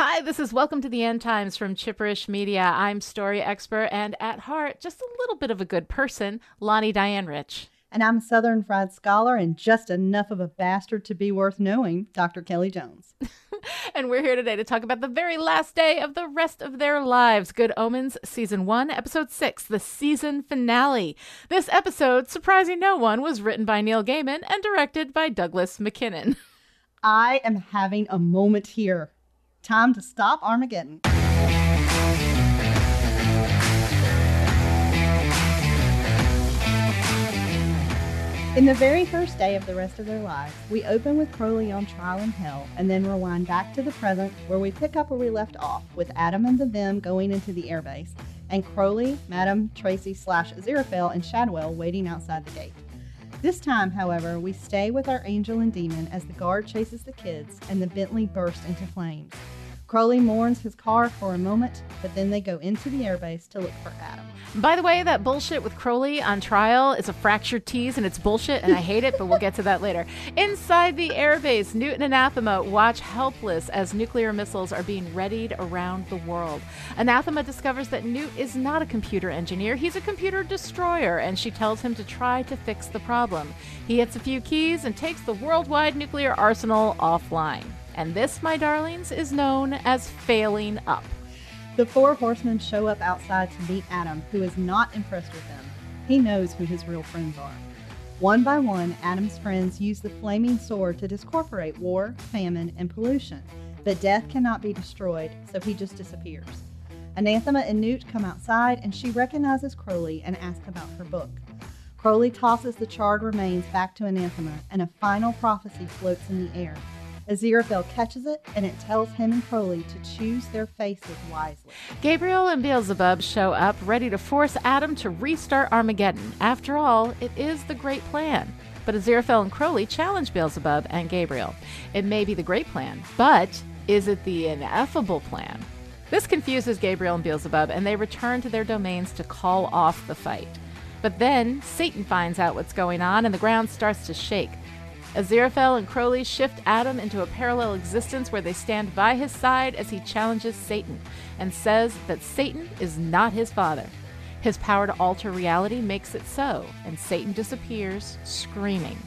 Hi, this is Welcome to the End Times from Chipperish Media. I'm story expert and at heart, just a little bit of a good person, Lonnie Diane Rich. And I'm a Southern Fried Scholar and just enough of a bastard to be worth knowing, Dr. Kelly Jones. and we're here today to talk about the very last day of the rest of their lives Good Omens, Season 1, Episode 6, the season finale. This episode, surprising no one, was written by Neil Gaiman and directed by Douglas Mackinnon. I am having a moment here. Time to stop Armageddon. In the very first day of the rest of their lives, we open with Crowley on trial in hell and then rewind back to the present where we pick up where we left off with Adam and the them going into the airbase and Crowley, Madam, Tracy slash Aziraphale, and Shadwell waiting outside the gate. This time, however, we stay with our angel and demon as the guard chases the kids and the Bentley bursts into flames. Crowley mourns his car for a moment, but then they go into the airbase to look for Adam. By the way, that bullshit with Crowley on trial is a fractured tease and it's bullshit and I hate it, but we'll get to that later. Inside the airbase, Newton and Anathema watch helpless as nuclear missiles are being readied around the world. Anathema discovers that Newt is not a computer engineer, he's a computer destroyer, and she tells him to try to fix the problem. He hits a few keys and takes the worldwide nuclear arsenal offline. And this, my darlings, is known as failing up. The four horsemen show up outside to meet Adam, who is not impressed with them. He knows who his real friends are. One by one, Adam's friends use the flaming sword to discorporate war, famine, and pollution. But death cannot be destroyed, so he just disappears. Anathema and Newt come outside, and she recognizes Crowley and asks about her book. Crowley tosses the charred remains back to Anathema, and a final prophecy floats in the air. Aziraphale catches it, and it tells him and Crowley to choose their faces wisely. Gabriel and Beelzebub show up, ready to force Adam to restart Armageddon. After all, it is the great plan. But Aziraphale and Crowley challenge Beelzebub and Gabriel. It may be the great plan, but is it the ineffable plan? This confuses Gabriel and Beelzebub, and they return to their domains to call off the fight. But then Satan finds out what's going on, and the ground starts to shake. Aziraphale and Crowley shift Adam into a parallel existence where they stand by his side as he challenges Satan and says that Satan is not his father. His power to alter reality makes it so, and Satan disappears, screaming.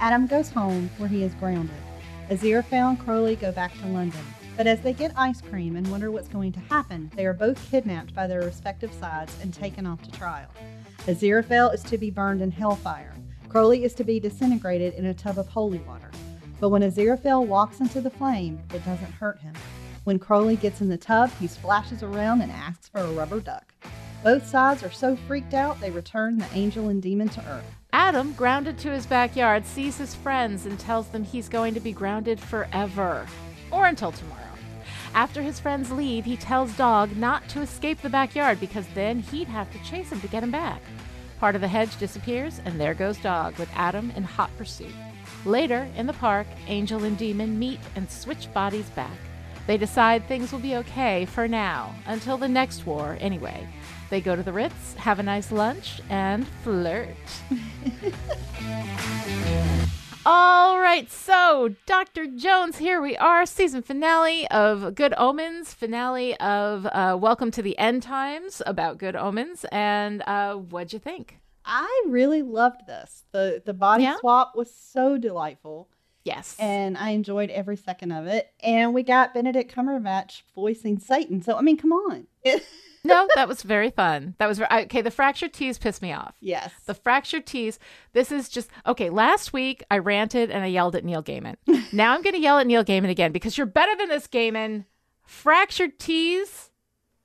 Adam goes home where he is grounded. Aziraphale and Crowley go back to London. But as they get ice cream and wonder what's going to happen, they are both kidnapped by their respective sides and taken off to trial. Aziraphale is to be burned in hellfire. Crowley is to be disintegrated in a tub of holy water. But when Aziraphale walks into the flame, it doesn't hurt him. When Crowley gets in the tub, he splashes around and asks for a rubber duck. Both sides are so freaked out they return the angel and demon to Earth. Adam, grounded to his backyard, sees his friends and tells them he's going to be grounded forever. Or until tomorrow. After his friends leave, he tells Dog not to escape the backyard because then he'd have to chase him to get him back. Part of the hedge disappears, and there goes Dog with Adam in hot pursuit. Later, in the park, Angel and Demon meet and switch bodies back. They decide things will be okay for now, until the next war, anyway. They go to the Ritz, have a nice lunch, and flirt. All right, so Dr. Jones, here we are, season finale of Good Omens, finale of uh, Welcome to the End Times about Good Omens, and uh, what'd you think? I really loved this. the The body Yeah? swap was so delightful, Yes, and I enjoyed every second of it. And we got Benedict Cumberbatch voicing Satan. So I mean, come on. no, that was very fun. That was ver- okay. The fractured tease pissed me off. yes. The fractured tease. This is just okay. Last week I ranted and I yelled at Neil Gaiman. now I'm going to yell at Neil Gaiman again because you're better than this, Gaiman. Fractured tease.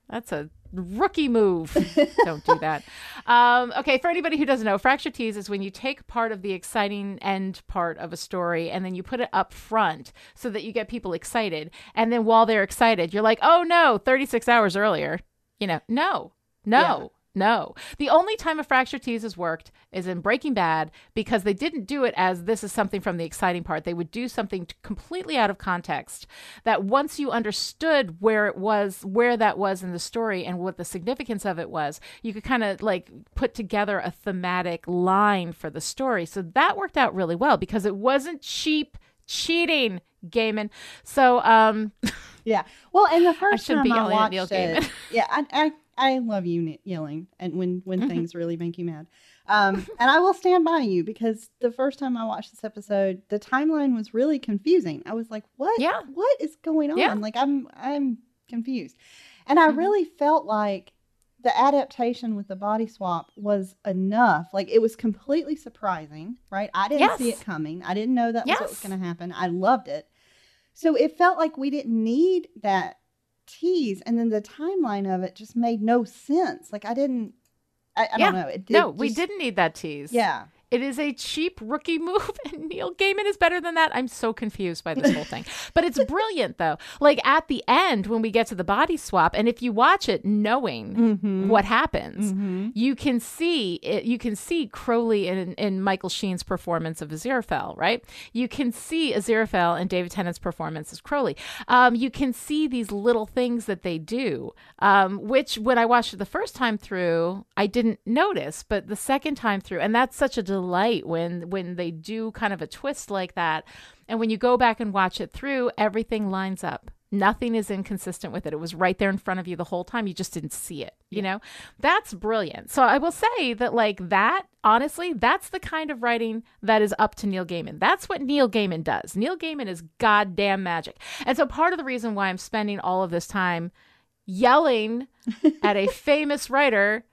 That's a rookie move. Don't do that. Um, okay, for anybody who doesn't know, fractured tease is when you take part of the exciting end part of a story and then you put it up front so that you get people excited. And then while they're excited, you're like, oh no, 36 hours earlier. You know, no, no. Yeah. No. The only time a fractured tease has worked is in Breaking Bad because they didn't do it as this is something from the exciting part. They would do something completely out of context that once you understood where it was, where that was in the story and what the significance of it was, you could kind of like put together a thematic line for the story. So that worked out really well because it wasn't cheap cheating, Gaiman. So, um, Yeah. Well, and the first shouldn't time be I watched Neil it, yeah, I, I I love you yelling and when when Mm-hmm. things really make you mad. Um, and I will stand by you because the first time I watched this episode, the timeline was really confusing. I was like, "What? Yeah. what is going on?" Yeah. Like I'm I'm confused, and I Mhm. really felt like the adaptation with the body swap was enough. Like it was completely surprising, right? I didn't see it coming. I didn't know that was what was going to happen. I loved it. So it felt like we didn't need that tease, and then the timeline of it just made no sense. Like I didn't, I, I Yeah. don't know. It, didn't no, it we didn't need that tease. Yeah, It is a cheap rookie move, and Neil Gaiman is better than that. I'm so confused by this whole thing. But it's brilliant, though. Like at the end, when we get to the body swap, and if you watch it knowing mm-hmm. what happens, Mm-hmm. you can see it. You can see Crowley in, in Michael Sheen's performance of Aziraphale, right? You can see Aziraphale and David Tennant's performance as Crowley. Um, you can see these little things that they do, um, which when I watched it the first time through, I didn't notice, but the second time through, and that's such a delight when when they do kind of a twist like that, and when you go back and watch it through, everything lines up. Nothing is inconsistent with it. It was right there in front of you the whole time. You just didn't see it. You know, that's brilliant. So I will say that, like, that, honestly, that's the kind of writing that is up to Neil Gaiman. That's what Neil Gaiman does. Neil Gaiman is goddamn magic. And so part of the reason why I'm spending all of this time yelling at a famous writer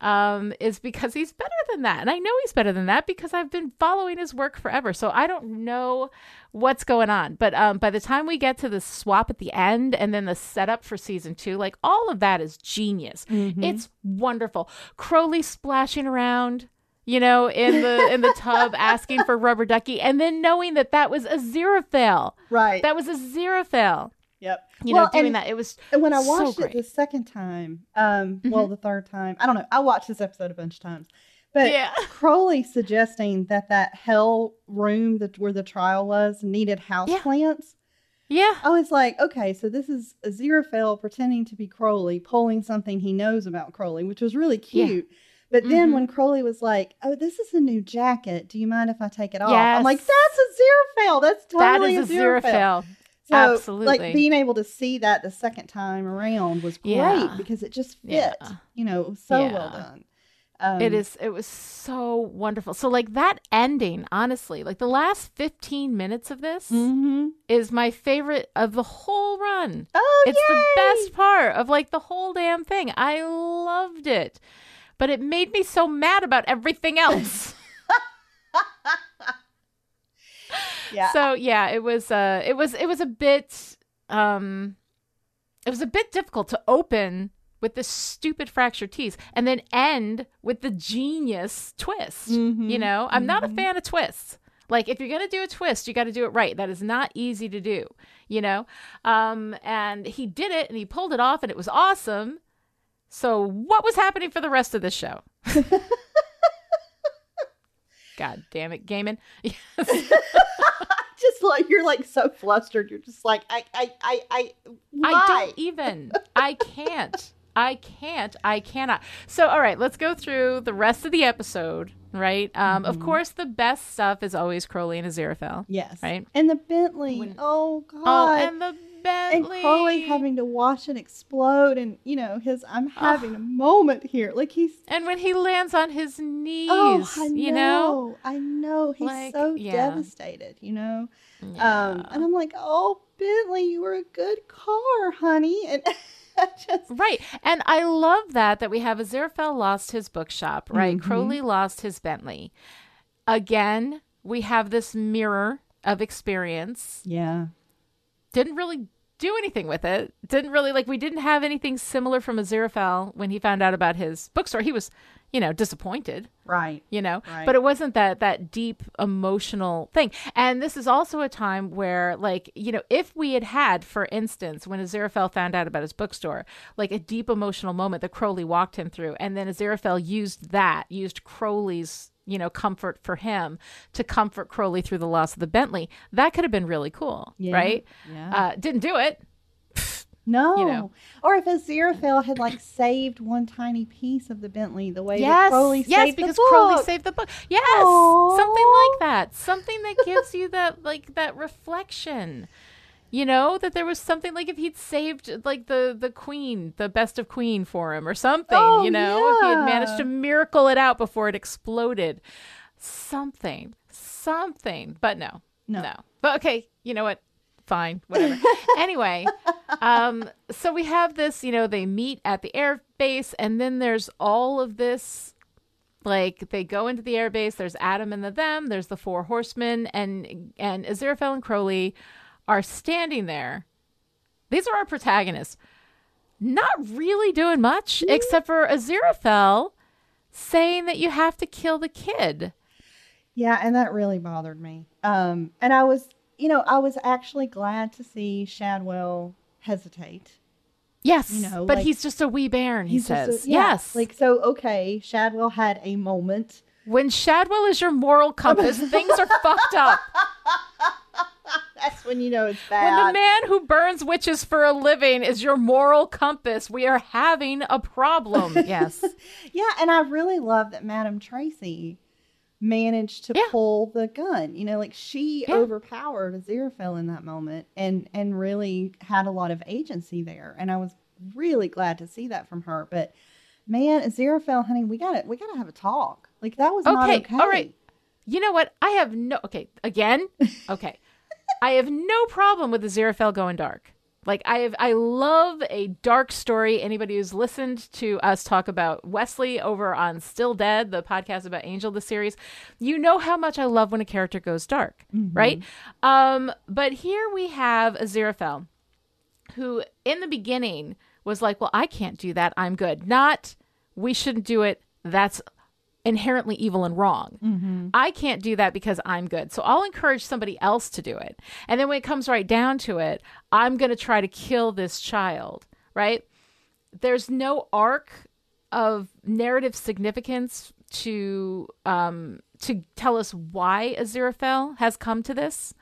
um, is because he's better than that. And I know he's better than that because I've been following his work forever. So I don't know what's going on. But um, by the time we get to the swap at the end and then the setup for season two, like all of that is genius. Mm-hmm. It's wonderful. Crowley splashing around. You know, in the in the tub, asking for rubber ducky, and then knowing that that was Aziraphale. right. That was Aziraphale. Yep. You Well, know, doing and- that. It was And when I So watched it the second time, um, well, the third time, I don't know. I watched this episode a bunch of times, but Yeah. Crowley suggesting that that hell room that where the trial was needed house Yeah. plants. yeah. I was like, okay, so this is Aziraphale pretending to be Crowley, pulling something he knows about Crowley, which was really Yeah. cute. But then Mhm. when Crowley was like, "Oh, this is a new jacket. Do you mind if I take it off?" I'm like, Yes. "That's Aziraphale. That's totally is a Aziraphale." Xerophale. So, Absolutely. Like being able to see that the second time around was great Yeah. because it just fit. Yeah. You know, it was so well done. Um, it is it was so wonderful. So like that ending, honestly, like the last 15 minutes of this mhm. is my favorite of the whole run. Oh, It's the best part of like the whole damn thing. I loved it. But it made me so mad about everything else. Yeah. So yeah, it was uh it was it was a bit um it was a bit difficult to open with this stupid fractured tease and then end with the genius twist. Mhm. You know, I'm not a Mhm. fan of twists. Like if you're going to do a twist, you got to do it right. That is not easy to do, you know? Um and he did it and he pulled it off and it was awesome. So what was happening for the rest of the show? God damn it, Gaiman. just like you're like so flustered. You're just like I I I I. Why? I don't even. I can't. I can't. I cannot. So, all right, let's go through the rest of the episode, right? Um, Of Mhm. course, the best stuff is always Crowley and Aziraphale. Yes. Right. And the Bentley. When- oh God. Oh, and the and Bentley. Crowley having to watch it explode, and you know his. I'm having a moment here. Like he's. and when he lands on his knees, Oh, I know. you know? I know. He's Like, so yeah. devastated. You know. Um, and I'm like, oh, Bentley, you were a good car, honey. And just. Right. And I love that that we have Aziraphale lost his bookshop, right? Mhm. Crowley lost his Bentley. Again, we have this mirror of experience. Yeah. Didn't really do anything with it. Didn't really like we didn't have anything similar from Aziraphale when he found out about his bookstore. He was, you know, disappointed Right. you know Right. but it wasn't that that deep emotional thing and this is also a time where like you know if we had had for instance when aziraphale found out about his bookstore like a deep emotional moment that crowley walked him through and then aziraphale used that used crowley's you know comfort for him to comfort crowley through the loss of the bentley that could have been really cool Yeah. right Yeah. uh didn't do it No. You know. Or if Aziraphale had like saved one tiny piece of the Bentley the way that Crowley yes, saved because the book. Crowley saved the book. Yes, Aw. something like that. Something that gives you that like that reflection. You know that there was something like if he'd saved like the the queen, the best of queen for him or something. Oh, you know, if he had managed to miracle it out before it exploded, something, something. But no, No. no. But okay, you know what? Fine, whatever. anyway, um, so we have this. You know, they meet at the air base, and then there's all of this like they go into the air base there's adam and the them there's the four horsemen and and aziraphale and crowley are standing there. These are our protagonists. Not really doing much except for aziraphale saying that you have to kill the kid. Yeah, and that really bothered me. Um, and I was, you know, I was actually glad to see Shadwell hesitate. yes You know, but like- he's just a wee bairn he says a- yeah, yes. Like, so, okay, Shadwell had a moment. when shadwell is your moral compass things are fucked up That's when you know it's bad. when the man who burns witches for a living is your moral compass we are having a problem yes yeah, and I really love that Madam Tracy managed to Yeah. pull the gun. You know, like she Yeah. overpowered Aziraphale in that moment and and really had a lot of agency there. And I was really glad to see that from her. But man, Aziraphale, honey, we got it. we gotta have a talk. Like that was not Okay, okay. all right. You know what? I have no. Okay, again. Okay, I have no problem with the Aziraphale going dark. Like I have, I love a dark story. Anybody who's listened to us talk about Wesley over on Still Dead, the podcast about Angel, the series, you know how much I love when a character goes dark, right? Um, but here we have Aziraphale, who in the beginning was like, "Well, I can't do that. I'm good." Not, "We shouldn't do it. That's inherently evil and wrong. I can't do that because I'm good. So I'll encourage somebody else to do it. And then when it comes right down to it, I'm going to try to kill this child, right? There's no arc of narrative significance to um to tell us why Aziraphale has come to this,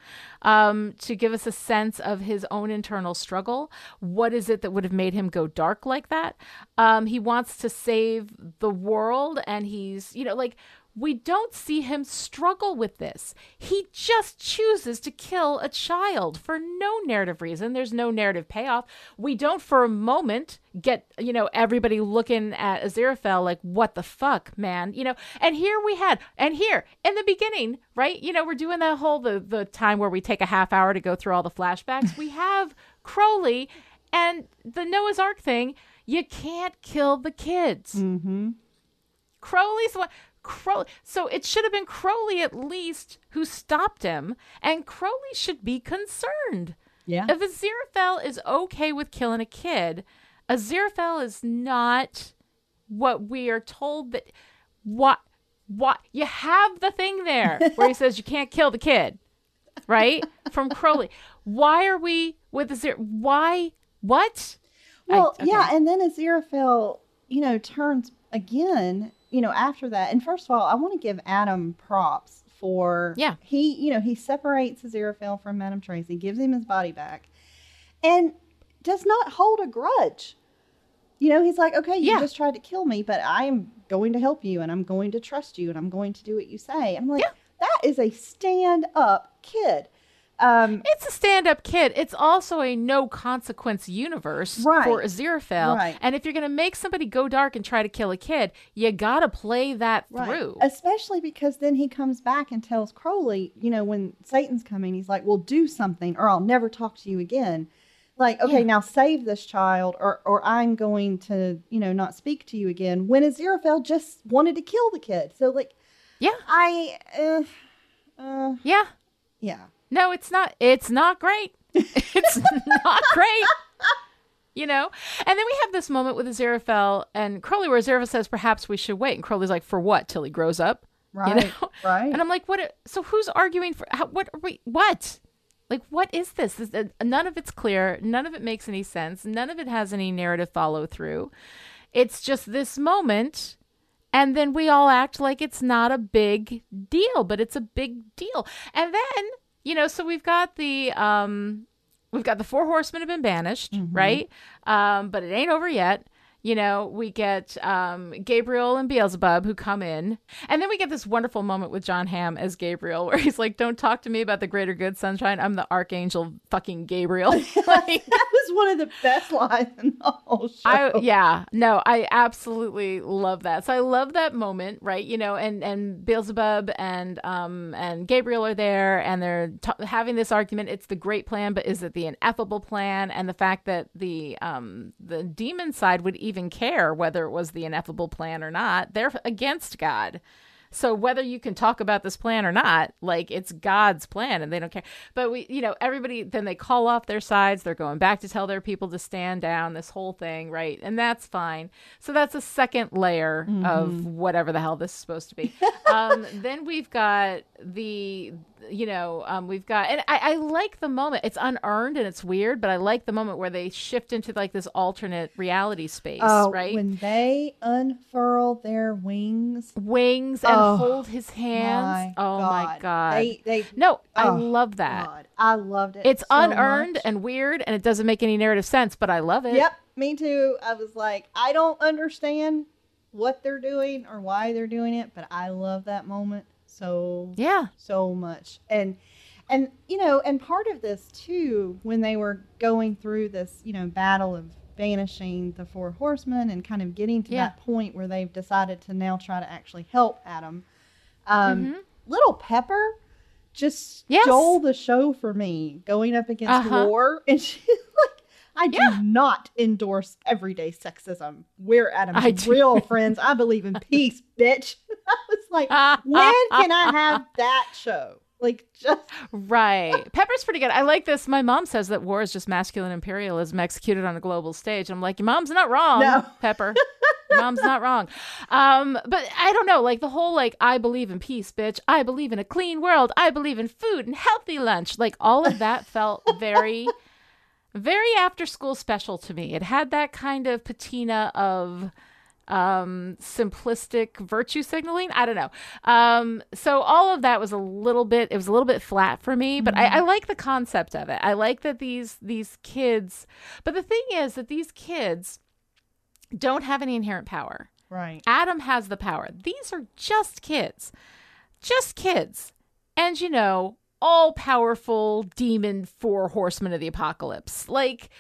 um, to give us a sense of his own internal struggle. What is it that would have made him go dark like that? Um, he wants to save the world, and he's, you know, like we don't see him struggle with this. He just chooses to kill a child for no narrative reason. There's no narrative payoff. We don't for a moment get, you know, everybody looking at Aziraphale like, what the fuck, man? You know, and here we had, and here in the beginning, right? You know, we're doing that whole the the time where we take a half hour to go through all the flashbacks. we have Crowley and the Noah's Ark thing. You can't kill the kids. Mm-hmm. Crowley's one. Crowley. So it should have been Crowley at least who stopped him, and Crowley should be concerned. Yeah. If Aziraphale is okay with killing a kid, Aziraphale is not what we are told that. What? What? You have the thing there where he says you can't kill the kid, right? From Crowley. Why are we with Azir? Why? What? I- Well, okay. yeah, and then Aziraphale, you know, turns again, you know, after that. And first of all, I want to give Adam props for Yeah. He, you know, he separates Aziraphale from Madame Tracy, gives him his body back, and does not hold a grudge. You know, he's like, okay, you Yeah. just tried to kill me, but I am going to help you, and I'm going to trust you, and I'm going to do what you say. I'm like, Yeah. that is a stand-up kid. Um, It's a stand-up kid. It's also a no consequence universe Right. for Aziraphale. Right. And if you're going to make somebody go dark and try to kill a kid, you got to play that Right. through. Especially because then he comes back and tells Crowley, you know, when Satan's coming, he's like, well, do something or I'll never talk to you again. Like, okay, Yeah. now save this child or, or I'm going to, you know, not speak to you again. When Aziraphale just wanted to kill the kid. So, like, yeah. I, uh, uh, Yeah. yeah. No, it's not. It's not great. it's not great. You know? And then we have this moment with Aziraphale and Crowley where Aziraphale says, perhaps we should wait. And Crowley's like, for what? Till he grows up? Right. You know? Right. And I'm like, what? So who's arguing for how, what? Are we, what? Like, what is this? this? uh, None of it's clear. None of it makes any sense. None of it has any narrative follow through. It's just this moment. And then we all act like it's not a big deal, but it's a big deal. And then, you know, so we've got the, um, we've got the four horsemen have been banished, Mhm. right? Um, but it ain't over yet. You know, we get um, Gabriel and Beelzebub who come in. And then we get this wonderful moment with Jon Hamm as Gabriel where he's like, Don't talk to me about the greater good, sunshine. I'm the archangel fucking Gabriel. like, that was one of the best lines in the whole show. I yeah no I absolutely love that so I love that moment right you know and and Beelzebub and um and Gabriel are there and they're t- having this argument it's the great plan but is it the ineffable plan and the fact that the um the demon side would even care whether it was the ineffable plan or not. They're against God so whether you can talk about this plan or not, like it's God's plan and they don't care. But we, you know, everybody then they call off their sides. They're going back to tell their people to stand down, this whole thing, right? And that's fine. So that's a second layer of whatever the hell this is supposed to be. um, then we've got the, you know, um, we've got, and I, I like the moment. It's unearned and it's weird, but I like the moment where they shift into like this alternate reality space, Oh, right? when they unfurl their wings. Wings and Oh, hold his hands. My oh my god. They, they, No, I Oh, love that. God, I loved it. It's so unearned much. and weird and it doesn't make any narrative sense, but I love it. Yep, me too. I was like, I don't understand what they're doing or why they're doing it, but I love that moment so Yeah. so much. And and you know, and part of this too, when they were going through this, you know, battle of banishing the four horsemen and kind of getting to Yeah. that point where they've decided to now try to actually help Adam. Um, Mhm. Little Pepper just Yes. stole the show for me going up against Uh-huh. war. And she's like, I do Yeah. not endorse everyday sexism. We're Adam's real friends. I believe in peace, bitch. I was like, when can I have that show? Like, just Right. Pepper's pretty good. I like this. My mom says that war is just masculine imperialism executed on a global stage. I'm like, your mom's not wrong, No. Pepper. Mom's not wrong. Um, but I don't know, like the whole like I believe in peace, bitch. I believe in a clean world. I believe in food and healthy lunch. Like all of that felt very very after school special to me. It had that kind of patina of um simplistic virtue signaling? I don't know. Um so all of that was a little bit it was a little bit flat for me but I, I like the concept of it. I like that these these kids but the thing is that these kids don't have any inherent power. Right. adam has the power. These are just kids just kids. And you know all powerful demon four horsemen of the apocalypse. Like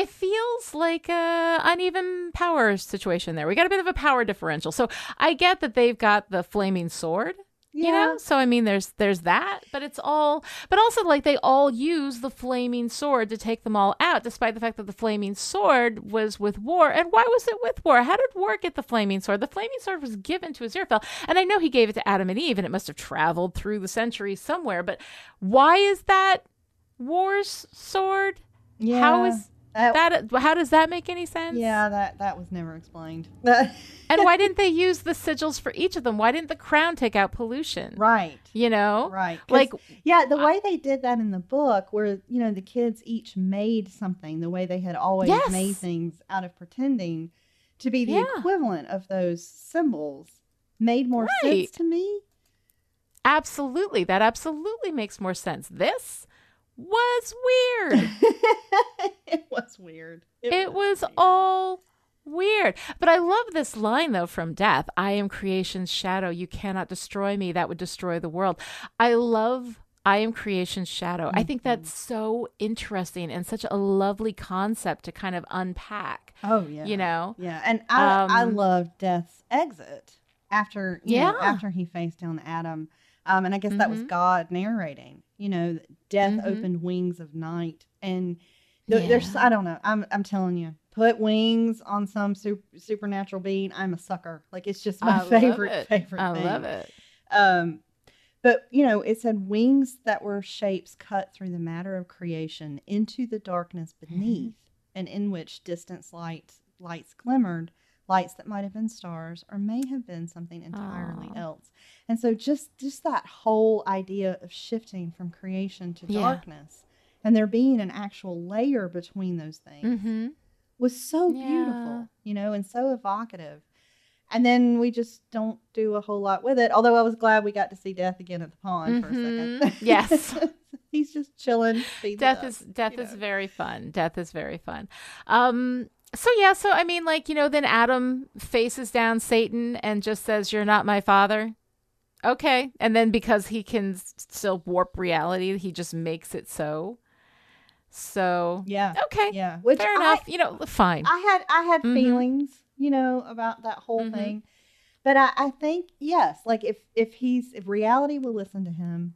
it feels like a uneven power situation there. We got a bit of a power differential. So I get that they've got the flaming sword, you know? So I mean there's there's that, but it's all but also like they all use the flaming sword to take them all out despite the fact that the flaming sword was with war. And why was it with war? How did war get the flaming sword? The flaming sword was given to Aziraphale, and I know he gave it to Adam and Eve and it must have traveled through the centuries somewhere, but why is that war's sword? Yeah. How is that? that how does that make any sense? yeah, that that was never explained. And why didn't they use the sigils for each of them? Why didn't the crown take out pollution? right. You know? Right. Like yeah, the way they did that in the book, where you know the kids each made something, the way they had always Yes. made things out of pretending to be the Yeah. equivalent of those symbols, made more Right. sense to me. absolutely. That absolutely makes more sense. This was weird. it was weird. it was weird. all weird. But I love this line though from Death. I am creation's shadow. You cannot destroy me. That would destroy the world. I love I am creation's shadow. I think that's so interesting and such a lovely concept to kind of unpack. Oh yeah. You know? Yeah, and I I Um, love Death's exit after you know, Yeah. after he faced down Adam, um, and I guess that was Mhm. God narrating. You know, Death Mhm. opened wings of night, and th- there's I don't know. I'm I'm telling you, put wings on some super, supernatural being. I'm a sucker. Like it's just my I favorite it. favorite. I thing. love it. Um, but you know, it said wings that were shapes cut through the matter of creation into the darkness beneath, and in which distant lights lights glimmered, lights that might have been stars or may have been something entirely Aw. else. And so just just that whole idea of shifting from creation to Yeah. darkness and there being an actual layer between those things Mm-hmm. was so Yeah. beautiful, you know, and so evocative. And then we just don't do a whole lot with it. Although I was glad we got to see Death again at the pond for a second. Mhm. Yes. He's just chilling. death is death is know. very fun. Death is very fun. Um so yeah, so I mean like, you know, then Adam faces down Satan and just says you're not my father. Okay. And then because he can still warp reality, he just makes it so. So yeah, okay, yeah, Which fair I, enough. You know, fine. I had I had mm-hmm. feelings, you know, about that whole mm-hmm. thing, but I, I think yes, like if if he's if reality will listen to him,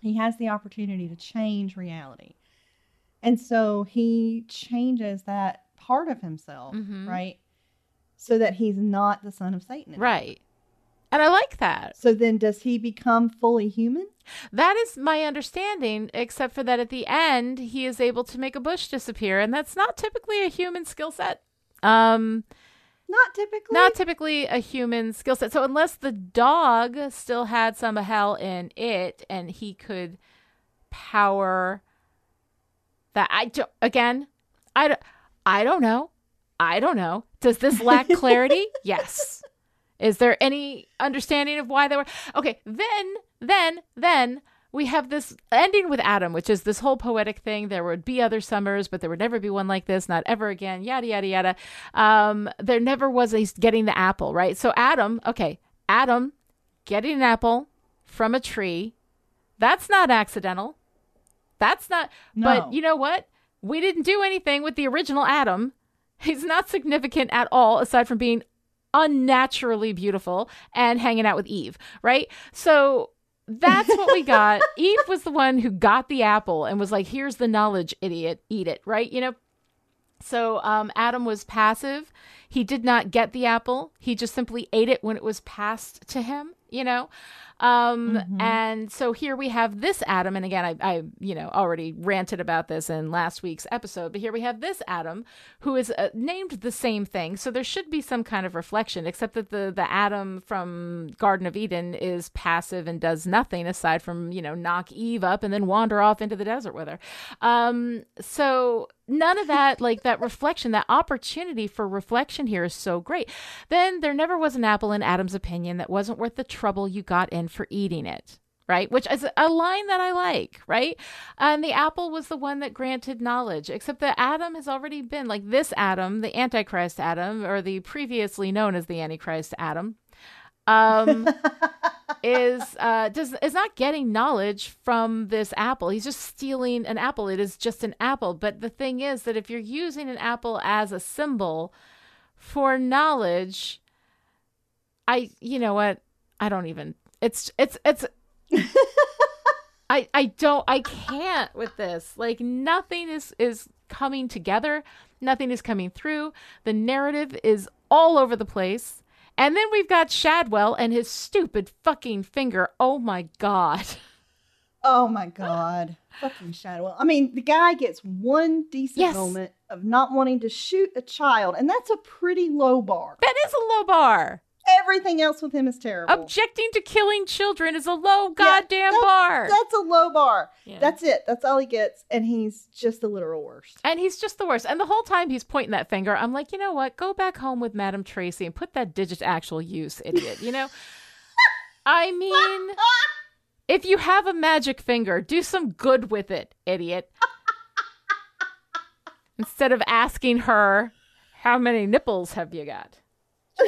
he has the opportunity to change reality, and so he changes that part of himself, mm-hmm. right, so that he's not the son of Satan, anymore. right. And I like that. So then does he become fully human? That is my understanding, except for that at the end he is able to make a bush disappear, and that's not typically a human skill set. Um not typically. Not typically a human skill set. So unless the dog still had some hell in it and he could power that I don't, again, I don't, I don't know. I don't know. Does this lack clarity? yes. Is there any understanding of why they were Okay, then then then we have this ending with Adam, which is this whole poetic thing. There would be other summers, but there would never be one like this, not ever again, yada, yada, yada. Um, there never was a getting the apple, right? So, Adam, okay, Adam getting an apple from a tree, that's not accidental. That's not, no. but you know what? We didn't do anything with the original Adam. He's not significant at all, aside from being unnaturally beautiful and hanging out with Eve, right? So that's what we got. Eve was the one who got the apple and was like, here's the knowledge, idiot, eat it, right? You know? So um, Adam was passive. He did not get the apple. He just simply ate it when it was passed to him, you know? Um, mm-hmm. and so here we have this Adam, and again, I, I, you know, already ranted about this in last week's episode, but here we have this Adam who is uh, named the same thing. So there should be some kind of reflection, except that the the Adam from Garden of Eden is passive and does nothing aside from you know knock Eve up and then wander off into the desert with her. Um, so none of that like that reflection that opportunity for reflection here is so great then there never was an apple in adam's opinion that wasn't worth the trouble you got in for eating it right? Which is a line that i like right? And the apple was the one that granted knowledge except that adam has already been like this adam the antichrist adam or the previously known as the antichrist adam um is uh does is not getting knowledge from this apple. He's just stealing an apple. It is just an apple. But the thing is that if you're using an apple as a symbol for knowledge i you know what? I don't even it's it's it's i i don't i can't with this like nothing is is coming together nothing is coming through the narrative is all over the place and then we've got Shadwell and his stupid fucking finger. Oh my god. Oh my god. fucking Shadwell. I mean, the guy gets one decent yes. moment of not wanting to shoot a child, and that's a pretty low bar. That is a low bar. Everything else with him is terrible. Objecting to killing children is a low goddamn yeah, bar. That's a low bar. Yeah. That's it. That's all he gets. And he's just the literal worst. And he's just the worst. And the whole time he's pointing that finger, I'm like, you know what? Go back home with Madame Tracy and put that digit to actual use, idiot. You know? I mean, if you have a magic finger, do some good with it, idiot. Instead of asking her, how many nipples have you got?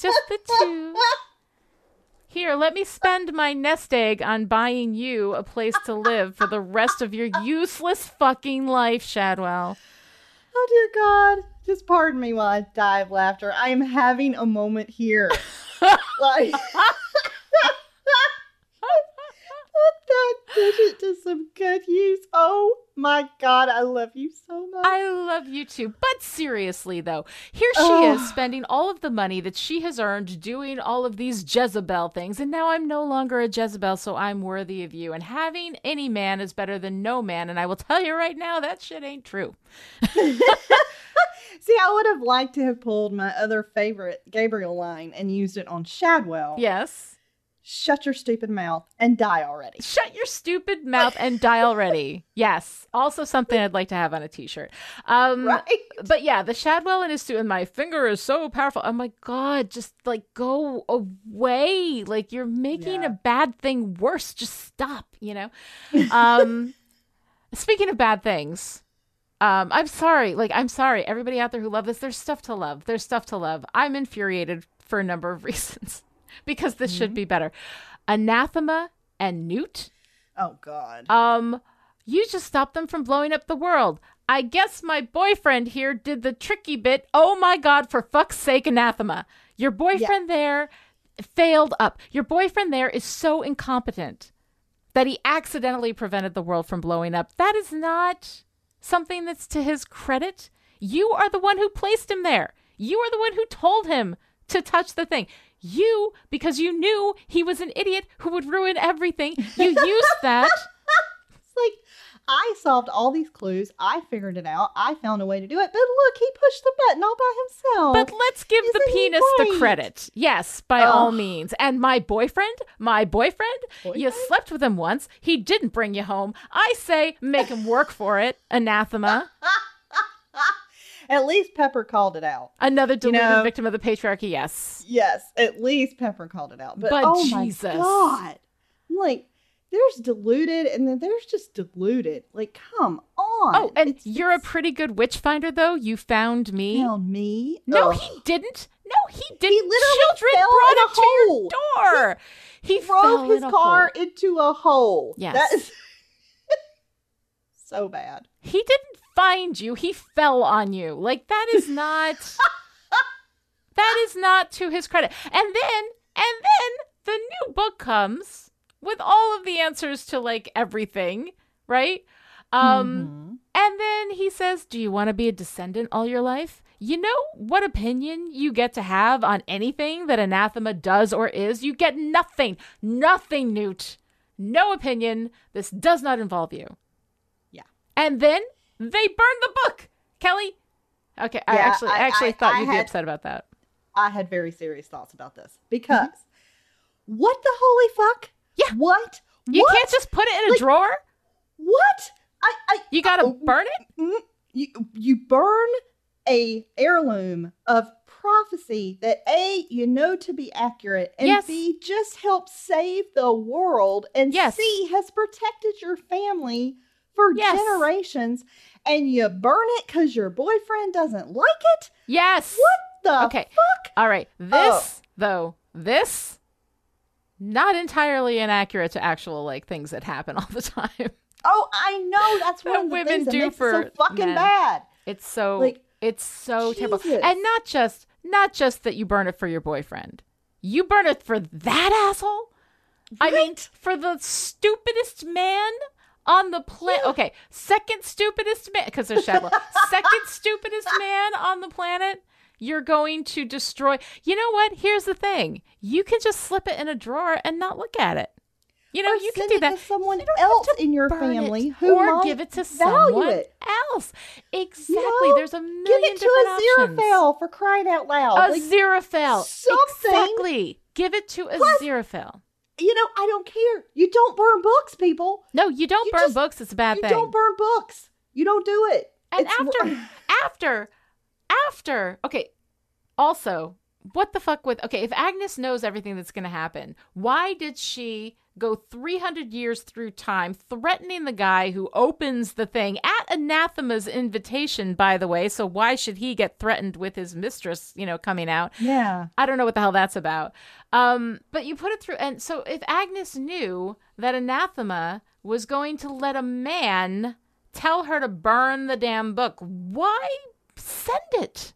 Just the two. Here, let me spend my nest egg on buying you a place to live for the rest of your useless fucking life, Shadwell. Oh dear God. Just pardon me while I die of laughter. I am having a moment here. like that digit to some good use. Oh my God, I love you so much. I love you too. But seriously, though, here she oh. is spending all of the money that she has earned doing all of these Jezebel things. And now I'm no longer a Jezebel, so I'm worthy of you. And having any man is better than no man. And I will tell you right now, that shit ain't true. See, I would have liked to have pulled my other favorite Gabriel line and used it on Shadwell. Yes shut your stupid mouth and die already. Shut your stupid mouth and die already. yes. Also something I'd like to have on a t-shirt. Um Right? but yeah, the Shadwell and his student, my finger is so powerful. Oh my god, just like go away. Like you're making Yeah. a bad thing worse. Just stop, you know? Um speaking of bad things, um, I'm sorry. Like, I'm sorry, everybody out there who love this. There's stuff to love. There's stuff to love. I'm infuriated for a number of reasons because this should be better. Anathema and Newt. Oh God. Um, you just stopped them from blowing up the world. I guess my boyfriend here did the tricky bit. Oh my God, for fuck's sake, anathema. Your boyfriend there failed up. Your boyfriend there is so incompetent that he accidentally prevented the world from blowing up. That is not something that's to his credit. You are the one who placed him there. You are the one who told him to touch the thing. You, because you knew he was an idiot who would ruin everything, you used that. It's like I solved all these clues. I figured it out. I found a way to do it. But look, he pushed the button all by himself. But let's give the Isn't he penis the credit. Yes, by all means. And my boyfriend, my boyfriend, you slept with him once. He didn't bring you home. I say make him work for it. Anathema. at least Pepper called it out. Another deluded know- victim of the patriarchy. Yes. Yes, at least Pepper called it out. But, But oh Jesus. my god, like there's deluded, and then there's just deluded. Like, come on. Oh, and It's- you're a pretty good witch finder, though. You found me. found me. No, Ugh. he didn't. No, he didn't. He literally Children fell brought in a it to your hole. door. He, drove his in car hole. into a hole. Yes. that is so bad. He didn't find you. He fell on you. Like that is not that is not to his credit. And then and then the new book comes with all of the answers to like everything, right? Um Mhm. and then he says, "Do you want to be a descendant all your life?" You know what opinion you get to have on anything that anathema does or is? You get nothing. Nothing, Newt. No opinion. This does not involve you. Yeah. And then they burned the book. Kelly. Okay, I actually I actually I- thought I you'd be had- upset about that. I had very serious thoughts about this because what the holy fuck? Yeah. What? You what? can't just put it in a Like- drawer. What? I. I. You got to Oh, burn it? Mm, you you burn a heirloom of prophecy that a you know to be accurate and Yes. b just helps save the world and Yes. c has protected your family for Yes. generations and you burn it because your boyfriend doesn't like it Yes. what the Okay. fuck All right. This oh. though, this not entirely inaccurate to actual like things that happen all the time. oh i know that's That of the women that do for so fucking men. bad It's so Like, it's so terrible. And not just not just that you burn it for your boyfriend. You burn it for that asshole? I mean, for the stupidest man on the planet. Okay, second stupidest man because there's Shadwell. second stupidest man on the planet. You're going to destroy. You know what? Here's the thing. You can just slip it in a drawer and not look at it. You know, Or you can do that. to someone You else in your family who or give it to someone it. else. Exactly. know, There's a million Give it to a options. Zerophale for crying out loud. A Like, Aziraphale. something. Exactly. Give it to a Plus- Aziraphale. You know, I don't care. You don't burn books, people. No, you don't You burn just- books. It's a bad you thing. You don't burn books. You don't do it. and It's after, wr- after, after. Okay. Also, what the fuck with? Okay, if Agnes knows everything that's going to happen, why did she go 300 years through time threatening the guy who opens the thing at anathema's invitation by the way so why should he get threatened with his mistress you know coming out yeah. I don't know what the hell that's about. Um, but you put it through, and so if Agnes knew that anathema was going to let a man tell her to burn the damn book, why send it?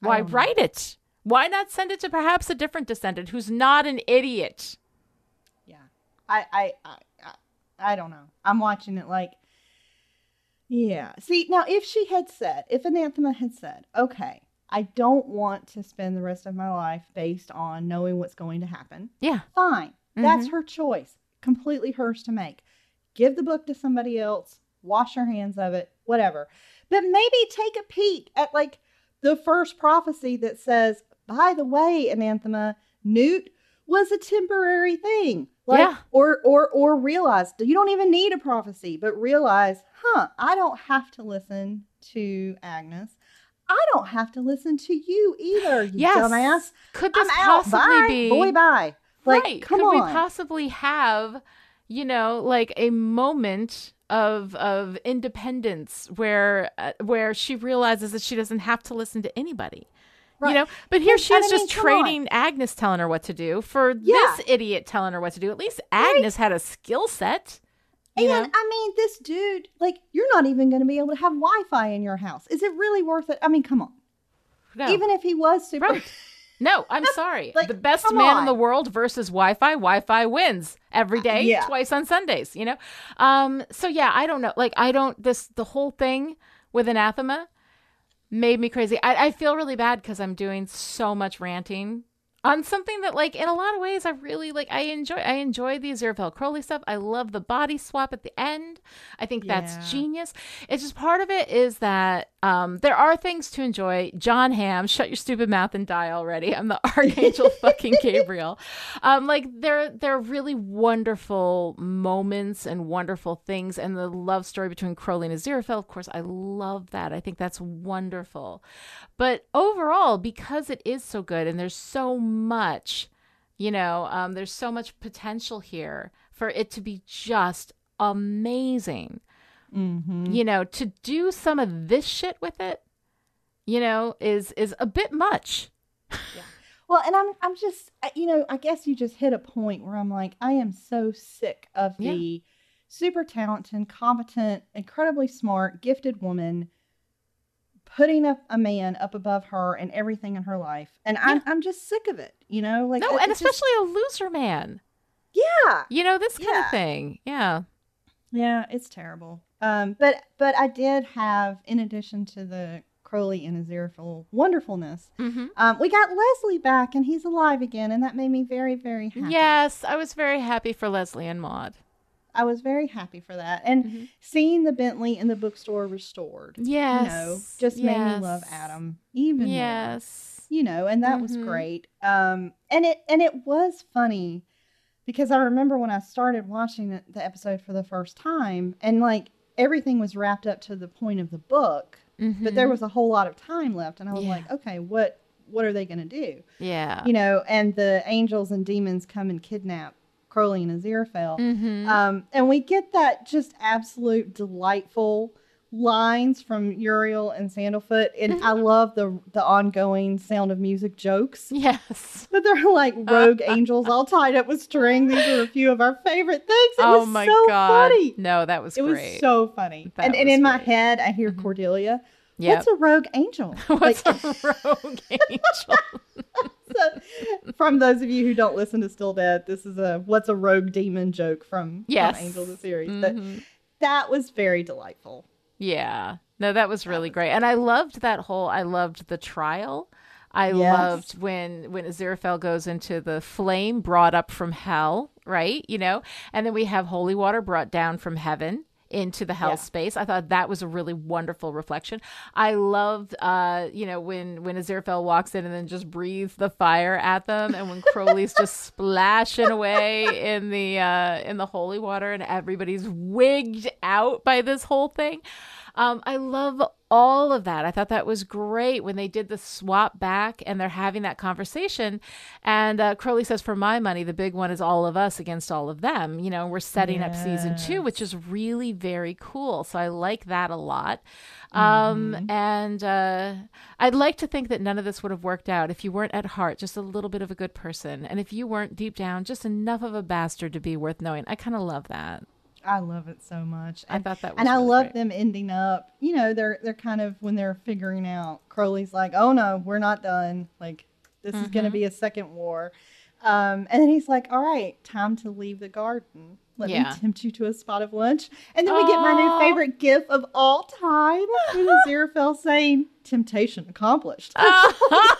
Why know. write it? Why not send it to perhaps a different descendant who's not an idiot? I, I, I, I, don't know. I'm watching it like, yeah. See, now if she had said, if Anathema had said, okay, I don't want to spend the rest of my life based on knowing what's going to happen, Yeah. fine. Mm-hmm. That's her choice. Completely hers to make. Give the book to somebody else, wash your hands of it, whatever. But maybe take a peek at like the first prophecy that says, by the way, Anathema, Newt was a temporary thing. Like, Yeah. Or or or realize you don't even need a prophecy, but realize, huh, I don't have to listen to Agnes. I don't have to listen to you either, you Yes. dumbass. Could this I'm out. possibly Bye. be Boy, bye. Like, right? come Could on. we possibly have, you know, like a moment of of independence where uh, where she realizes that she doesn't have to listen to anybody? Right. You know, but here And- she is I mean, just come on. trading Agnes telling her what to do for Yeah. this idiot telling her what to do. At least Agnes had a skill set. And know? I mean, this dude, like, you're not even going to be able to have Wi-Fi in your house. Is it really worth it? I mean, come on. No. Even if he was super, Right. No, I'm sorry. Like, the best man in the world versus Wi-Fi. Wi-Fi wins every day, yeah. twice on Sundays. You know. Um. So yeah, I don't know. Like, I don't. This the whole thing with anathema made me crazy. I, I feel really bad because I'm doing so much ranting on something that, like, in a lot of ways, I really like. I enjoy. I enjoy the Aziraphale Crowley stuff. I love the body swap at the end. I think Yeah. that's genius. It's just part of it is that um, there are things to enjoy. Jon Hamm, shut your stupid mouth and die already. I'm the Archangel fucking Gabriel. Um, like there, there are really wonderful moments and wonderful things, and the love story between Crowley and Aziraphale. Of course, I love that. I think that's wonderful. But overall, because it is so good, and there's so much you know um, there's so much potential here for it to be just amazing mm-hmm. you know to do some of this shit with it you know is is a bit much Well, and I'm I'm just you know I guess you just hit a point where I'm like I am so sick of Yeah. the super talented, competent, incredibly smart, gifted woman putting up a man up above her and everything in her life, and I'm I'm just sick of it. You know, like no and it's just- especially a loser man yeah, you know this kind Yeah. of thing yeah yeah, it's terrible. Um, but but I did have in addition to the Crowley and Aziraphale wonderfulness, mm-hmm. um, we got Leslie back and he's alive again, and that made me very very happy. yes i was very happy for leslie and maud I was very happy for that. And Mhm. seeing the Bentley in the bookstore restored, yes you know, just made me love. Adam even more. yes You know, and that was Mhm. great. Um and it and it was funny because I remember when I started watching the, the episode for the first time and like everything was wrapped up to the point of the book, but there Mhm. was a whole lot of time left and I was Yeah. like, okay, what what are they going to do? yeah You know, and the angels and demons come and kidnap Crowley and Aziraphale. mm-hmm. Um, and we get that just absolute delightful lines from Uriel and Sandalphon, and I Mm-hmm. love the the ongoing Sound of Music jokes. yes But they're like rogue angels all tied up with string. These are a few of our favorite things. It oh was my so god funny. no that was It was so funny. That and and in my head, I hear Mhm. Cordelia. Yep. What's a rogue angel? What's Like- a rogue angel? From those of you who don't listen to Still Dead, this is a what's a rogue demon joke from, yes. from Angel the series. But Mhm. that was very delightful. Yeah. No, that was really was great. And I loved that whole I loved the trial. I Yes. loved when when Aziraphale goes into the flame brought up from hell, right? You know, and then we have holy water brought down from heaven into the hell Yeah. space. I thought that was a really wonderful reflection. I loved uh, you know, when when Aziraphale walks in and then just breathes the fire at them and when Crowley's just splashing away in the uh in the holy water and everybody's wigged out by this whole thing. Um, I love all of that. I thought that was great when they did the swap back and they're having that conversation. And uh, Crowley says, For my money, the big one is all of us against all of them. You know, we're setting up season two, which is really very cool. So I like that a lot. Um, And uh, I'd like to think that none of this would have worked out if you weren't at heart just a little bit of a good person. And if you weren't deep down just enough of a bastard to be worth knowing. I kind of love that. I love it so much. I thought that was and I love great. them ending up. You know, they're they're kind of when they're figuring out. Crowley's like, "Oh no, we're not done. Like this is going to be a second war." Um, and then he's like, "All right, time to leave the garden. Let Yeah. me tempt you to a spot of lunch." And then we get my new favorite gif of all time with Aziraphale saying, "Temptation accomplished." oh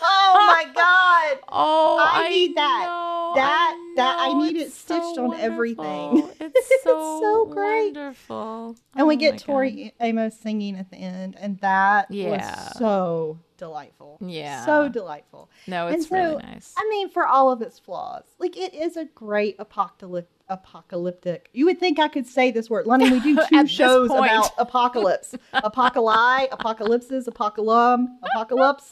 oh my god! Oh, I I, need that. know, that I that I need it it's so stitched on everything. It's so, it's so great. Wonderful. And we Oh get my Tori Amos singing at the end, and that Yeah. was so delightful. Yeah. So delightful. God. No, it's so, really nice. I mean, for all of its flaws, like it is a great apocalyptic. Apocalyptic. You would think I could say this word, Lonnie. We do two shows about apocalypse, apocalypse, apocalypses, apocalypse, apocalypse.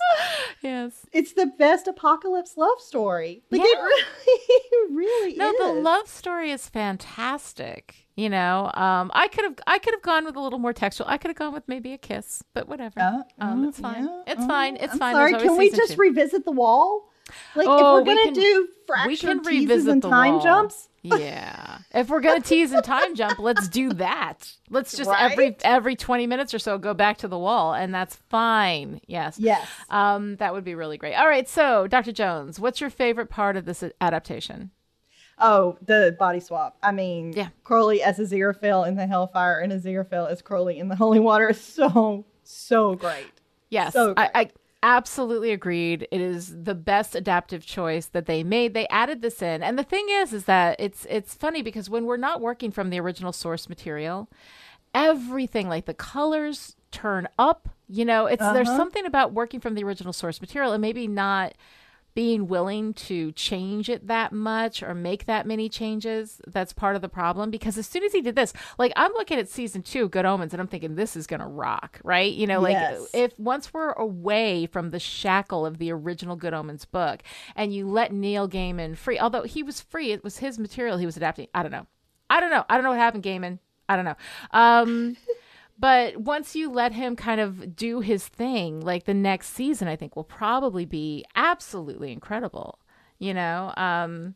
yes. It's the best apocalypse love story. Like Yeah. it really, really No, is. the love story is fantastic. You know, um, I could have I could have gone with a little more textual. I could have gone with maybe a kiss, but whatever. Uh, um, uh, it's fine. yeah, It's uh, fine. It's I'm fine. Sorry, can we just two. revisit the wall? Like Oh, if we're we gonna can- do we fractured can teases revisit and time wall. jumps, Yeah. If we're gonna tease and time jump, let's do that. Let's just every Right? every twenty minutes or so go back to the wall, and that's fine. Yes. yes. Um, that would be really great. All right, so Dr. Jones, what's your favorite part of this adaptation? Oh, the body swap. I mean, Yeah. Crowley as Aziraphale in the Hellfire and Aziraphale as Crowley in the Holy Water is so so great. Yes, So I, I absolutely agreed. It is the best adaptive choice that they made. They added this in, and the thing is, is that it's it's funny because when we're not working from the original source material, everything like the colors turn up. You know, it's there's Uh-huh. something about working from the original source material and maybe not being willing to change it that much or make that many changes that's part of the problem. Because as soon as he did this like i'm looking at season two of good omens and i'm thinking this is gonna rock right? You know like Yes. if once we're away from the shackle of the original good omens book and you let neil gaiman free although he was free it was his material he was adapting. I don't know. I don't know. I don't know what happened gaiman. I don't know. Um but once you let him kind of do his thing, like the next season, I think will probably be absolutely incredible. You know, um,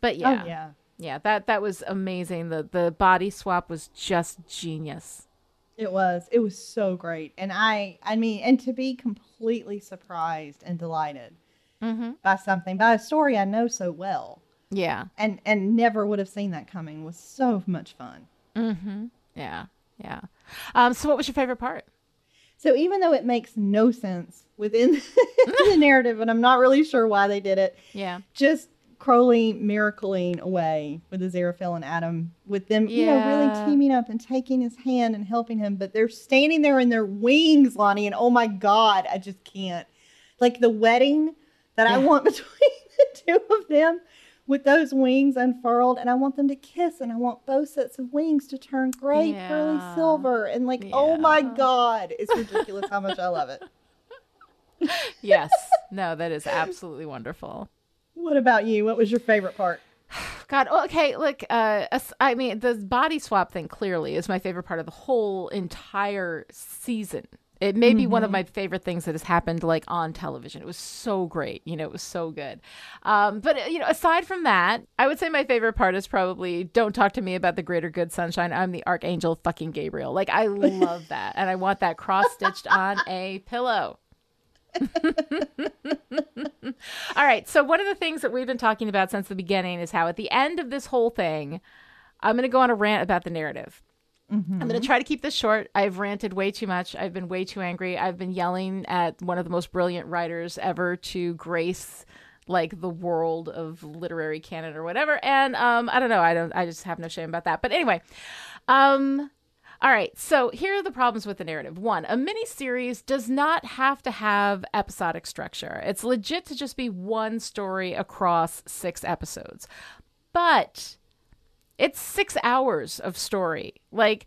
but yeah, Oh yeah. yeah, that that was amazing. The the body swap was just genius. It was. It was so great. And I I mean, and to be completely surprised and delighted Mm-hmm. by something, by a story I know so well Yeah, and and never would have seen that coming was so much fun. mm-hmm. yeah, yeah. Um, so, what was your favorite part? So even though it makes no sense within the narrative, and I'm not really sure why they did it, Yeah, just Crowley miracling away with Aziraphale and Adam, with them, you know, really teaming up and taking his hand and helping him. But they're standing there in their wings, Lonnie, and oh my God, I just can't. Like the wedding that I want between the two of them with those wings unfurled, and I want them to kiss, and I want both sets of wings to turn gray, pearly silver, and like, oh my God, it's ridiculous how much I love it. yes, no, that is absolutely wonderful. What about you? What was your favorite part? God, okay, look, uh, I mean, the body swap thing clearly is my favorite part of the whole entire season. It may be one of my favorite things that has happened like on television. It was so great, you know, it was so good. Um, but uh, you know, aside from that, I would say my favorite part is probably "Don't talk to me about the greater good, sunshine." I'm the archangel, fucking Gabriel. Like I love that, and I want that cross stitched on a pillow. All right. So, one of the things that we've been talking about since the beginning is how at the end of this whole thing, I'm going to go on a rant about the narrative. I'm going to try to keep this short. I've ranted way too much. I've been way too angry. I've been yelling at one of the most brilliant writers ever to grace like the world of literary canon or whatever. And um I don't know. I don't I just have no shame about that. But anyway, um all right, so here are the problems with the narrative. One, a miniseries does not have to have episodic structure. It's legit to just be one story across six episodes. But it's six hours of story. Like,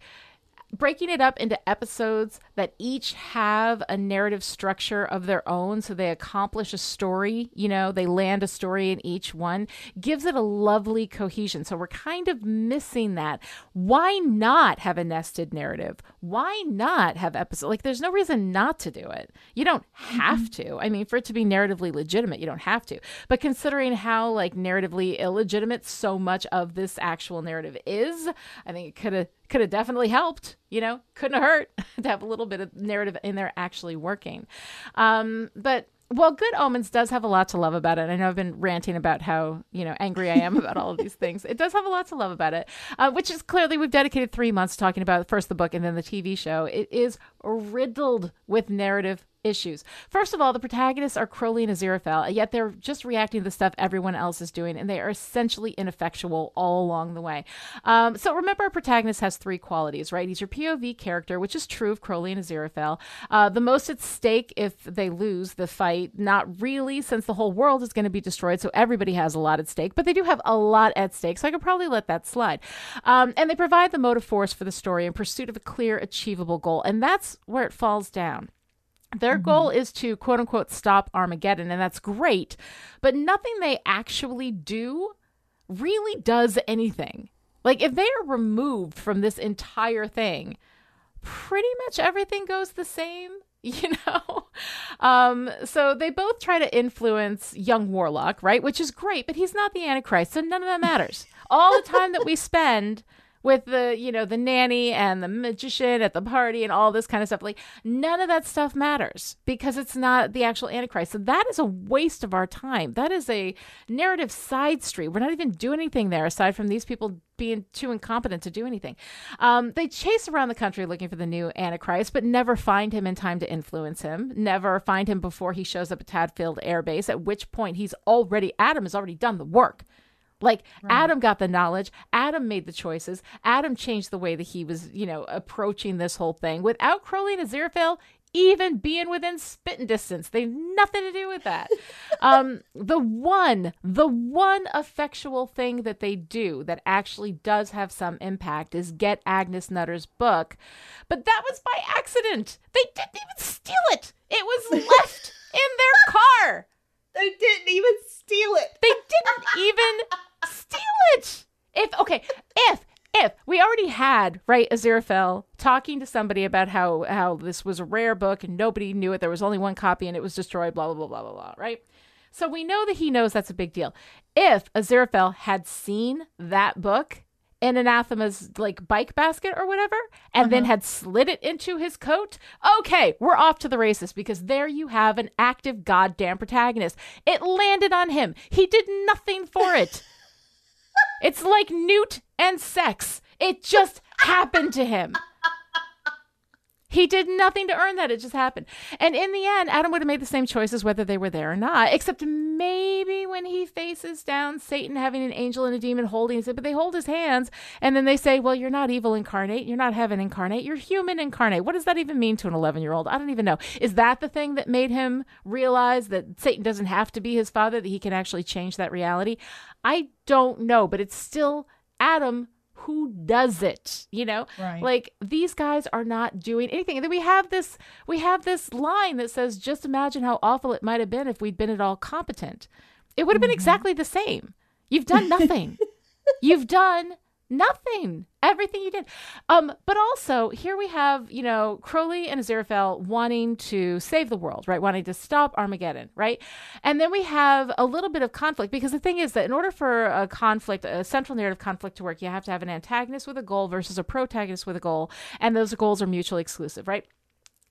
breaking it up into episodes that each have a narrative structure of their own so they accomplish a story you know they land a story in each one gives it a lovely cohesion. So we're kind of missing that. Why not have a nested narrative? Why not have episodes? Like there's no reason not to do it. You don't have mm-hmm. to. I mean for it to be narratively legitimate you don't have to. But considering how like narratively illegitimate so much of this actual narrative is i think it could have could have definitely helped you know? Couldn't have hurt to have a little bit of narrative in there actually working. Um but well good omens does have a lot to love about it. I know i've been ranting about how you know angry i am about all of these things. It does have a lot to love about it uh, which is clearly we've dedicated three months talking about first the book and then the tv show. It is riddled with narrative issues. First of all, the protagonists are Crowley and Aziraphale, yet they're just reacting to the stuff everyone else is doing, and they are essentially ineffectual all along the way. Um, so remember, our protagonist has three qualities, right? He's your POV character, which is true of Crowley and Aziraphale. Uh, the most at stake if they lose the fight, not really, since the whole world is going to be destroyed, so everybody has a lot at stake, but they do have a lot at stake, so I could probably let that slide. Um, and they provide the motive force for the story in pursuit of a clear, achievable goal, and that's where it falls down. Their mm-hmm. goal is to quote unquote stop Armageddon, and that's great, but nothing they actually do really does anything. Like, if they are removed from this entire thing, pretty much everything goes the same, you know? Um, so they both try to influence young Warlock, right? Which is great, but he's not the Antichrist, so none of that matters. All the time that we spend with the you know the nanny and the magician at the party and all this kind of stuff. Like none of that stuff matters because it's not the actual antichrist. So that is a waste of our time. That is a narrative side street. We're not even doing anything there aside from these people being too incompetent to do anything. Um, they chase around the country looking for the new antichrist but never find him in time to influence him. Never find him before he shows up at tadfield air base at which point he's already adam has already done the work like right. Adam got the knowledge, Adam made the choices, Adam changed the way that he was, you know, approaching this whole thing. Without Crowley and Aziraphale even being within spitting distance, they have nothing to do with that. um, the one, the one effectual thing that they do that actually does have some impact is get Agnes Nutter's book, but that was by accident. They didn't even steal it. It was left in their car. They didn't even steal it. They didn't even steal it. If okay, if if we already had right Aziraphale talking to somebody about how how this was a rare book and nobody knew it, there was only one copy and it was destroyed, blah blah blah blah blah blah, right? So we know that he knows that's a big deal. If Aziraphale had seen that book in Anathema's like bike basket or whatever, and uh-huh. then had slid it into his coat, okay, we're off to the races because there you have an active goddamn protagonist. It landed on him. He did nothing for it. It's like Newt and sex. It just happened to him. He did nothing to earn that. It just happened. And in the end, Adam would have made the same choices whether they were there or not, except maybe when he faces down Satan having an angel and a demon holding his, but they hold his hands and then they say, Well, you're not evil incarnate. You're not heaven incarnate. You're human incarnate. What does that even mean to an 11 year old? I don't even know. Is that the thing that made him realize that Satan doesn't have to be his father, that he can actually change that reality? I don't know, but it's still Adam who does it you know? Right. like these guys are not doing anything. And then we have this we have this line that says just imagine how awful it might have been if we'd been at all competent. It would have mm-hmm. been exactly the same. You've done nothing. You've done Nothing. Everything you did. Um, but also here we have, you know, Crowley and Aziraphale wanting to save the world, right? Wanting to stop Armageddon, right? And then we have a little bit of conflict because the thing is that in order for a conflict, a central narrative conflict to work, you have to have an antagonist with a goal versus a protagonist with a goal, and those goals are mutually exclusive, right?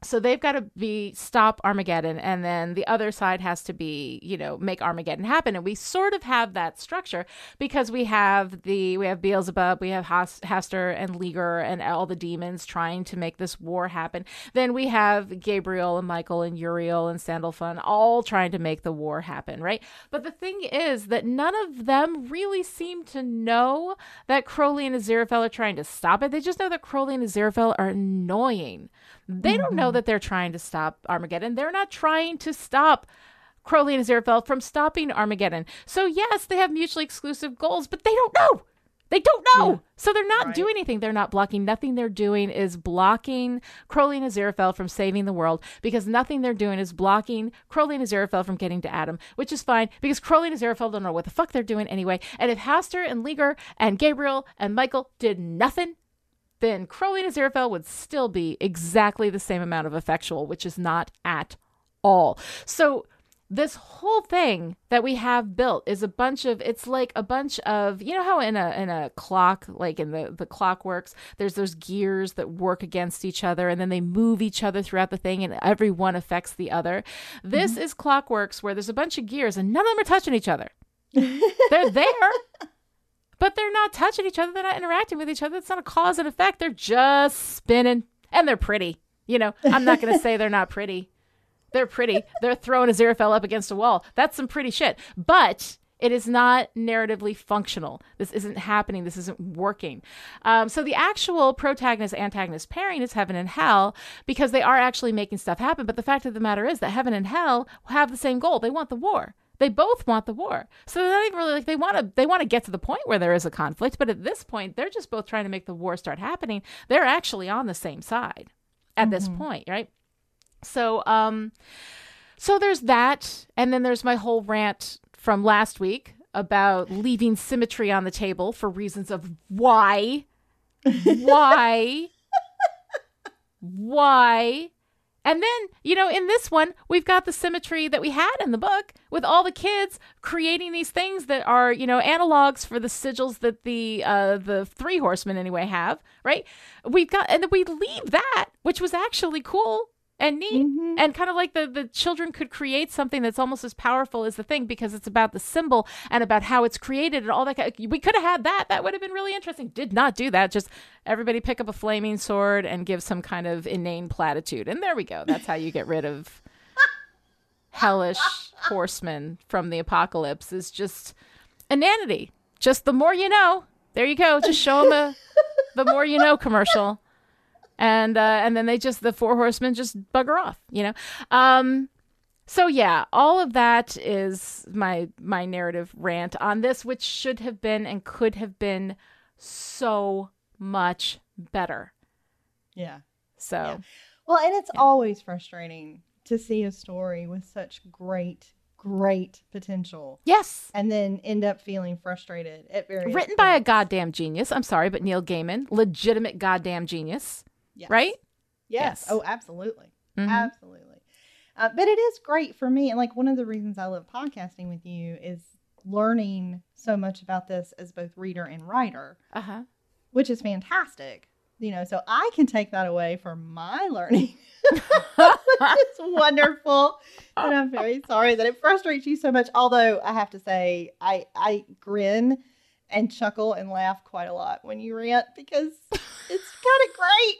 So they've got to be stop Armageddon, and then the other side has to be, you know, make Armageddon happen. And we sort of have that structure because we have the we have Beelzebub, we have Hastur and Ligur and all the demons trying to make this war happen. Then we have Gabriel and Michael and Uriel and Sandalphon all trying to make the war happen, right? But the thing is that none of them really seem to know that Crowley and Aziraphale are trying to stop it. They just know that Crowley and Aziraphale are annoying. They mm-hmm. don't know mm-hmm. that they're trying to stop Armageddon. They're not trying to stop Crowley and Aziraphale from stopping Armageddon. So yes, they have mutually exclusive goals, but they don't know. They don't know. Yeah. So they're not right. doing anything. They're not blocking. Nothing they're doing is blocking Crowley and Aziraphale from saving the world because nothing they're doing is blocking Crowley and Aziraphale from getting to Adam, which is fine because Crowley and Aziraphale don't know what the fuck they're doing anyway. And if Hastur and Ligur and Gabriel and Michael did nothing, then Crowley and Aziraphale would still be exactly the same amount of effectual, which is not at all. So this whole thing that we have built is a bunch of it's like a bunch of you know how in a in a clock like in the the clock works there's those gears that work against each other and then they move each other throughout the thing and every one affects the other this mm-hmm. is clockworks where there's a bunch of gears and none of them are touching each other they're there but they're not touching each other. They're not interacting with each other. It's not a cause and effect. They're just spinning and they're pretty. You know, I'm not going to say they're not pretty, They're pretty. They're throwing Aziraphale up against a wall. That's some pretty shit. But it is not narratively functional. This isn't happening. This isn't working. Um, so the actual protagonist antagonist pairing is heaven and hell because they are actually making stuff happen. But the fact of the matter is that heaven and hell have the same goal. They want the war. They both want the war. So they're not even really like they want to they want to get to the point where there is a conflict, but at this point they're just both trying to make the war start happening. They're actually on the same side at mm-hmm. this point, right? So um so there's that and then there's my whole rant from last week about leaving symmetry on the table for reasons of why why why and then, you know, in this one, we've got the symmetry that we had in the book with all the kids creating these things that are, you know, analogs for the sigils that the uh, the three horsemen anyway have, right? We've got, and then we leave that, which was actually cool and neat. Mm-hmm. and kind of like the the children could create something that's almost as powerful as the thing because it's about the symbol and about how it's created and all that we could have had that. That would have been really interesting. Did not do that. Just everybody pick up a flaming sword and give some kind of inane platitude. And there we go. That's how you get rid of hellish horsemen from the apocalypse is just inanity. Just the more you know. There you go. Just show them a the more you know commercial and uh, and then they just the four horsemen just bugger off, you know. Um, so yeah, all of that is my my narrative rant on this, which should have been and could have been so much better. Yeah. So. Yeah. Well, and it's yeah. always frustrating to see a story with such great great potential. Yes. And then end up feeling frustrated at very Written by a goddamn genius. I'm sorry, but Neil Gaiman, legitimate goddamn genius. Yes. Right? Yes. yes. Oh, absolutely. Mm-hmm. Absolutely. Uh, but it is great for me. And like one of the reasons I love podcasting with you is learning so much about this as both reader and writer, uh-huh. which is fantastic. You know, so I can take that away for my learning. it's wonderful. And I'm very sorry that it frustrates you so much. Although I have to say, I I grin and chuckle and laugh quite a lot when you rant because it's kind of great.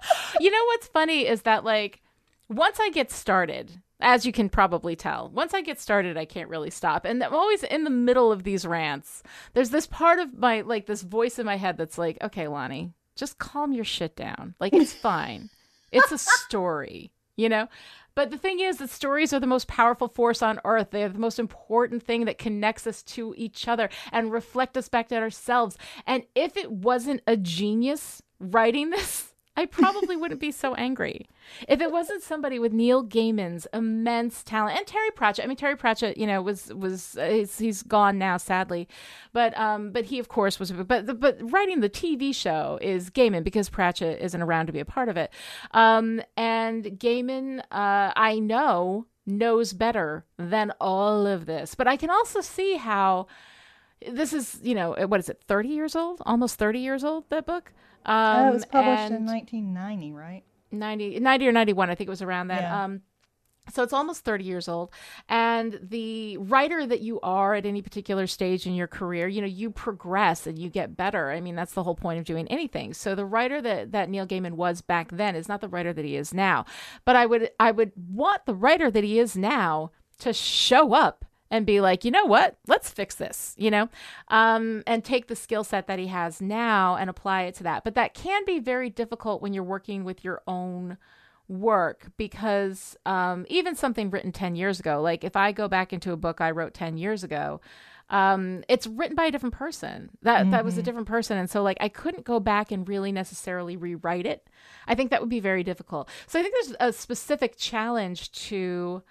you know what's funny is that like once I get started, as you can probably tell, once I get started, I can't really stop. And I'm always in the middle of these rants. There's this part of my like this voice in my head that's like, "Okay, Lonnie, just calm your shit down. Like it's fine. it's a story." You know? But the thing is that stories are the most powerful force on earth. They are the most important thing that connects us to each other and reflect us back to ourselves. And if it wasn't a genius writing this, I probably wouldn't be so angry if it wasn't somebody with Neil Gaiman's immense talent and Terry Pratchett. I mean, Terry Pratchett, you know, was was uh, he's, he's gone now, sadly, but um, but he of course was. But but writing the TV show is Gaiman because Pratchett isn't around to be a part of it. Um, and Gaiman, uh, I know knows better than all of this, but I can also see how this is you know what is it 30 years old almost 30 years old that book um, it was published in 1990, right? 90, 90 or 91, I think it was around that. Yeah. Um, so it's almost 30 years old. And the writer that you are at any particular stage in your career, you know, you progress and you get better. I mean, that's the whole point of doing anything. So the writer that, that Neil Gaiman was back then is not the writer that he is now. But I would I would want the writer that he is now to show up and be like, you know what? Let's fix this, you know, um, and take the skill set that he has now and apply it to that. But that can be very difficult when you're working with your own work because um, even something written 10 years ago, like if I go back into a book I wrote 10 years ago, um, it's written by a different person. That mm-hmm. that was a mm-hmm. different person, and so like I couldn't go back and really necessarily rewrite it. I think that would be very difficult. So I think there's a specific challenge to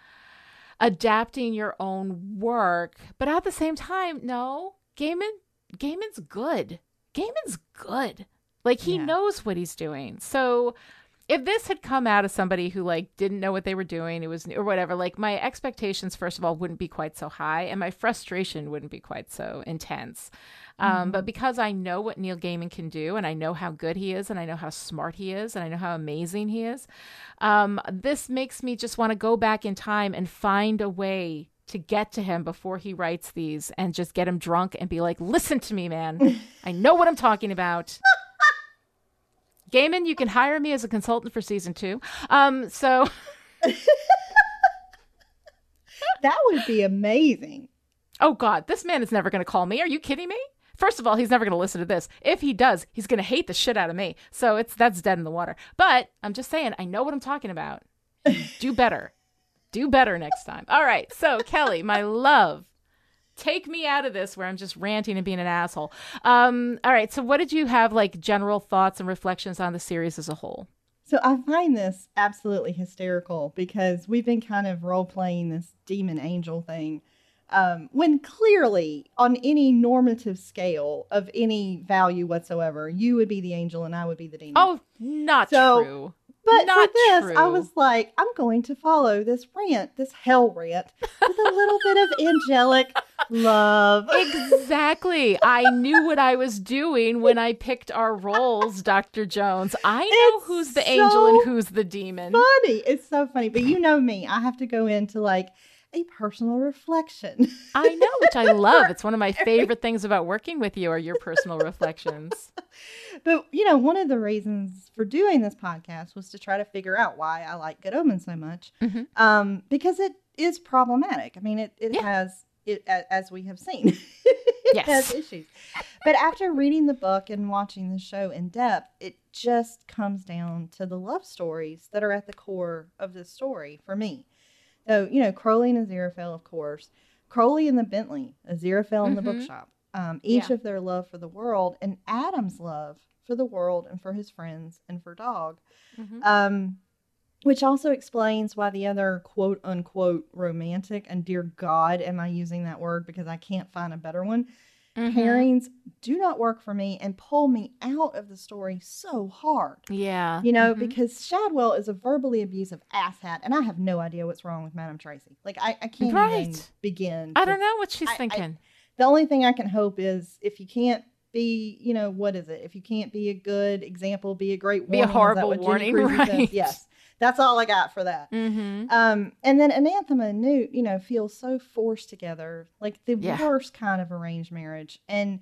adapting your own work. But at the same time, no, Gaiman, Gaiman's good. Gaiman's good. Like he yeah. knows what he's doing. So if this had come out of somebody who like didn't know what they were doing, it was or whatever, like my expectations first of all wouldn't be quite so high, and my frustration wouldn't be quite so intense. Um, mm-hmm. But because I know what Neil Gaiman can do, and I know how good he is, and I know how smart he is, and I know how amazing he is, um, this makes me just want to go back in time and find a way to get to him before he writes these and just get him drunk and be like, listen to me, man. I know what I'm talking about. Gaiman, you can hire me as a consultant for season two. Um, so that would be amazing. Oh God, this man is never going to call me. Are you kidding me? First of all, he's never going to listen to this. If he does, he's going to hate the shit out of me. So it's that's dead in the water. But I'm just saying, I know what I'm talking about. Do better. Do better next time. All right. So Kelly, my love, take me out of this where I'm just ranting and being an asshole. Um, all right. So what did you have like general thoughts and reflections on the series as a whole? So I find this absolutely hysterical because we've been kind of role playing this demon angel thing um, when clearly, on any normative scale of any value whatsoever, you would be the angel and I would be the demon. Oh, not so, true. But not for this, true. I was like, I'm going to follow this rant, this hell rant, with a little bit of angelic love. Exactly. I knew what I was doing when I picked our roles, Dr. Jones. I know It's who's the so angel and who's the demon. Funny. It's so funny. But you know me, I have to go into like a personal reflection. I know, which I love. It's one of my favorite things about working with you are your personal reflections. But you know, one of the reasons for doing this podcast was to try to figure out why I like Good Omens so much, Mhm. um, because it is problematic. I mean, it it Yeah. has it as we have seen, it Yes. has issues. But after reading the book and watching the show in depth, it just comes down to the love stories that are at the core of this story for me. So you know, Crowley and Aziraphale, of course, Crowley and the Bentley, Aziraphale and the Mhm. bookshop. Um, each Yeah. of their love for the world, and Adam's love for the world and for his friends and for Dog. Mhm. Um, which also explains why the other quote unquote romantic, and dear God, am I using that word because I can't find a better one, Mhm. pairings do not work for me and pull me out of the story so hard. Yeah. You know, Mhm. because Shadwell is a verbally abusive asshat, and I have no idea what's wrong with Madame Tracy. Like, I, I can't even Right. begin. I don't know what she's I- I- thinking. The only thing I can hope is if you can't be, you know, what is it? If you can't be a good example, be a great Be warning. a Is that horrible warning, Cruiser says? right. Yes. That's all I got for that. mm-hmm. Um, and then Anathema and Newt, you know, feel so forced together, like the Yeah. worst kind of arranged marriage. And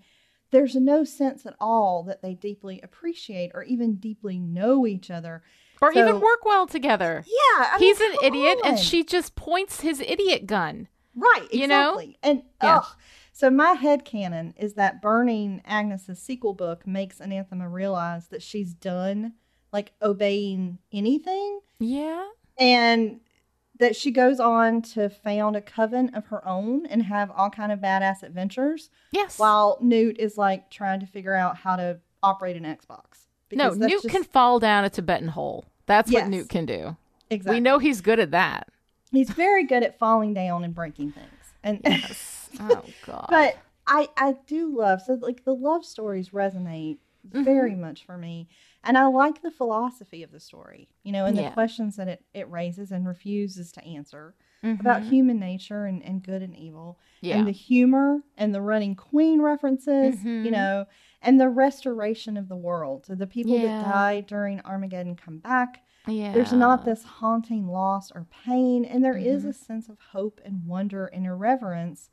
there's no sense at all that they deeply appreciate or even deeply know each other. Or even work well together. Yeah, I He's mean, an idiot, and she just points his idiot gun. Right, You know? exactly. And Yeah. ugh. So my head canon is that burning Agnes's sequel book makes Anathema realize that she's done like obeying anything Yeah. and that she goes on to found a coven of her own and have all kind of badass adventures Yes. while Newt is like trying to figure out how to operate an Xbox. no, Newt just- can fall down a Tibetan hole. That's Yes. what Newt can do. exactly. We know he's good at that. he's very good at falling down and breaking things. And Yes. Oh God. but I I do love so like the love stories resonate Mm-hmm. very much for me, and I like the philosophy of the story, you know, and Yeah. the questions that it it raises and refuses to answer about Mhm. human nature and and good and evil, yeah. and the humor and the running queen references, Mhm. you know, and the restoration of the world. So the people Yeah. that died during Armageddon come back. yeah. There's not this haunting loss or pain, and there is Mhm. a sense of hope and wonder and irreverence.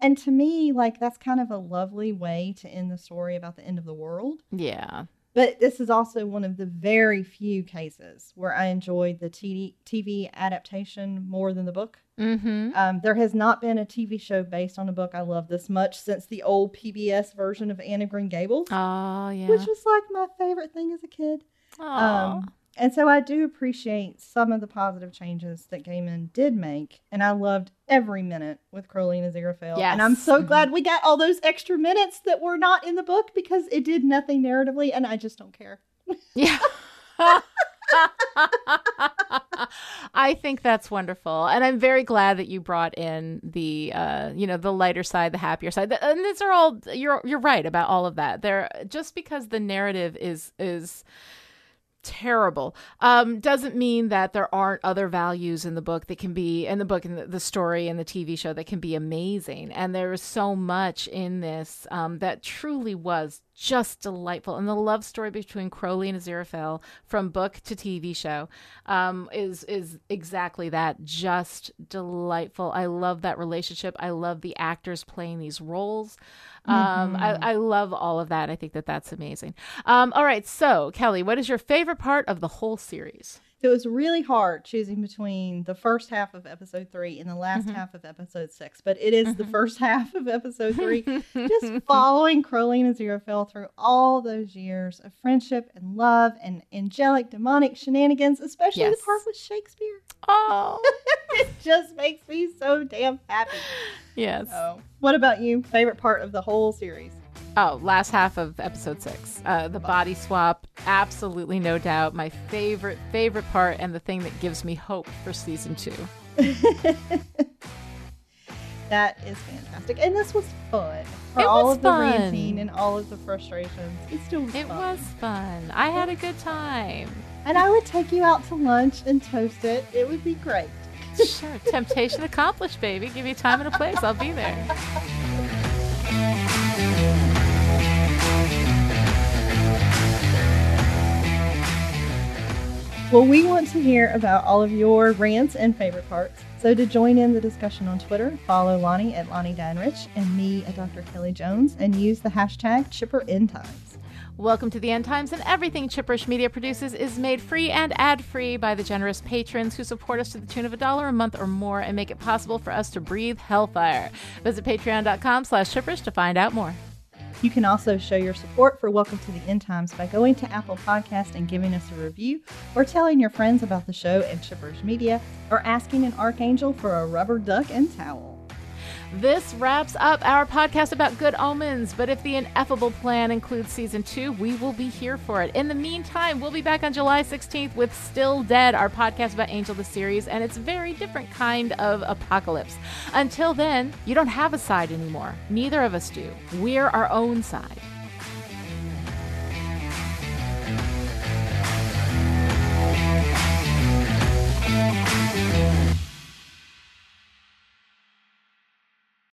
And to me, like that's kind of a lovely way to end the story about the end of the world. Yeah. But this is also one of the very few cases where I enjoyed the TV, adaptation more than the book. Mm-hmm. Um, there has not been a TV show based on a book I love this much since the old PBS version of Anne of Green Gables, Oh yeah. which was like my favorite thing as a kid. Um, and so I do appreciate some of the positive changes that Gaiman did make, and I loved every minute with Crowley and Aziraphale. And I'm Yes. so Mhm. glad we got all those extra minutes that were not in the book because it did nothing narratively, and I just don't care. Yeah. I think that's wonderful, and I'm very glad that you brought in the, uh, you know, the lighter side, the happier side, and these are all. You're you're right about all of that. There, just because the narrative is is terrible. Um doesn't mean that there aren't other values in the book that can be in the book and the, story and the tv show that can be amazing. And there is so much in this um that truly was just delightful. And the love story between Crowley and Aziraphale from book to TV show um, is is exactly that. Just delightful. I love that relationship. I love the actors playing these roles. Um, Mm-hmm. I, I love all of that. I think that that's amazing. Um, all right, so Kelly, what is your favorite part of the whole series? It was really hard choosing between the first half of episode three and the last Mhm. half of episode six, but it is the Mhm. first half of episode three. Just following Crowley and Aziraphale through all those years of friendship and love and angelic demonic shenanigans, especially Yes. the part with Shakespeare. oh, it just makes me so damn happy. yes. So, what about you? Favorite part of the whole series? Oh, last half of episode six. Uh, the body swap, absolutely no doubt. My favorite, favorite part, and the thing that gives me hope for season two. That is fantastic. And this was fun. For It all was of the fun. ranting and all of the frustrations, it still was It fun. was fun. I had a good time. And I would take you out to lunch and toast it. It would be great. Sure. Temptation accomplished, baby. Give me time and a place. I'll be there. Well, we want to hear about all of your rants and favorite parts. So to join in the discussion on Twitter, follow Lonnie at Lonnie Danrich and me at Dr. Kelly Jones and use the hashtag ChipperEndTimes. Welcome to the End Times, and everything Chipperish Media produces is made free and ad free by the generous patrons who support us to the tune of a dollar a month or more and make it possible for us to breathe hellfire. Visit patreon.com slash chipperish to find out more. You can also show your support for Welcome to the End Times by going to Apple Podcast and giving us a review, or telling your friends about the show and Chipperish Media, or asking an archangel for a rubber duck and towel. This wraps up our podcast about good omens, but if the ineffable plan includes season two, we will be here for it. In the meantime, we'll be back on July 16th with Still Dead, our podcast about Angel the series, and it's very different kind of apocalypse. Until then, you don't have a side anymore. Neither of us do. We're our own side.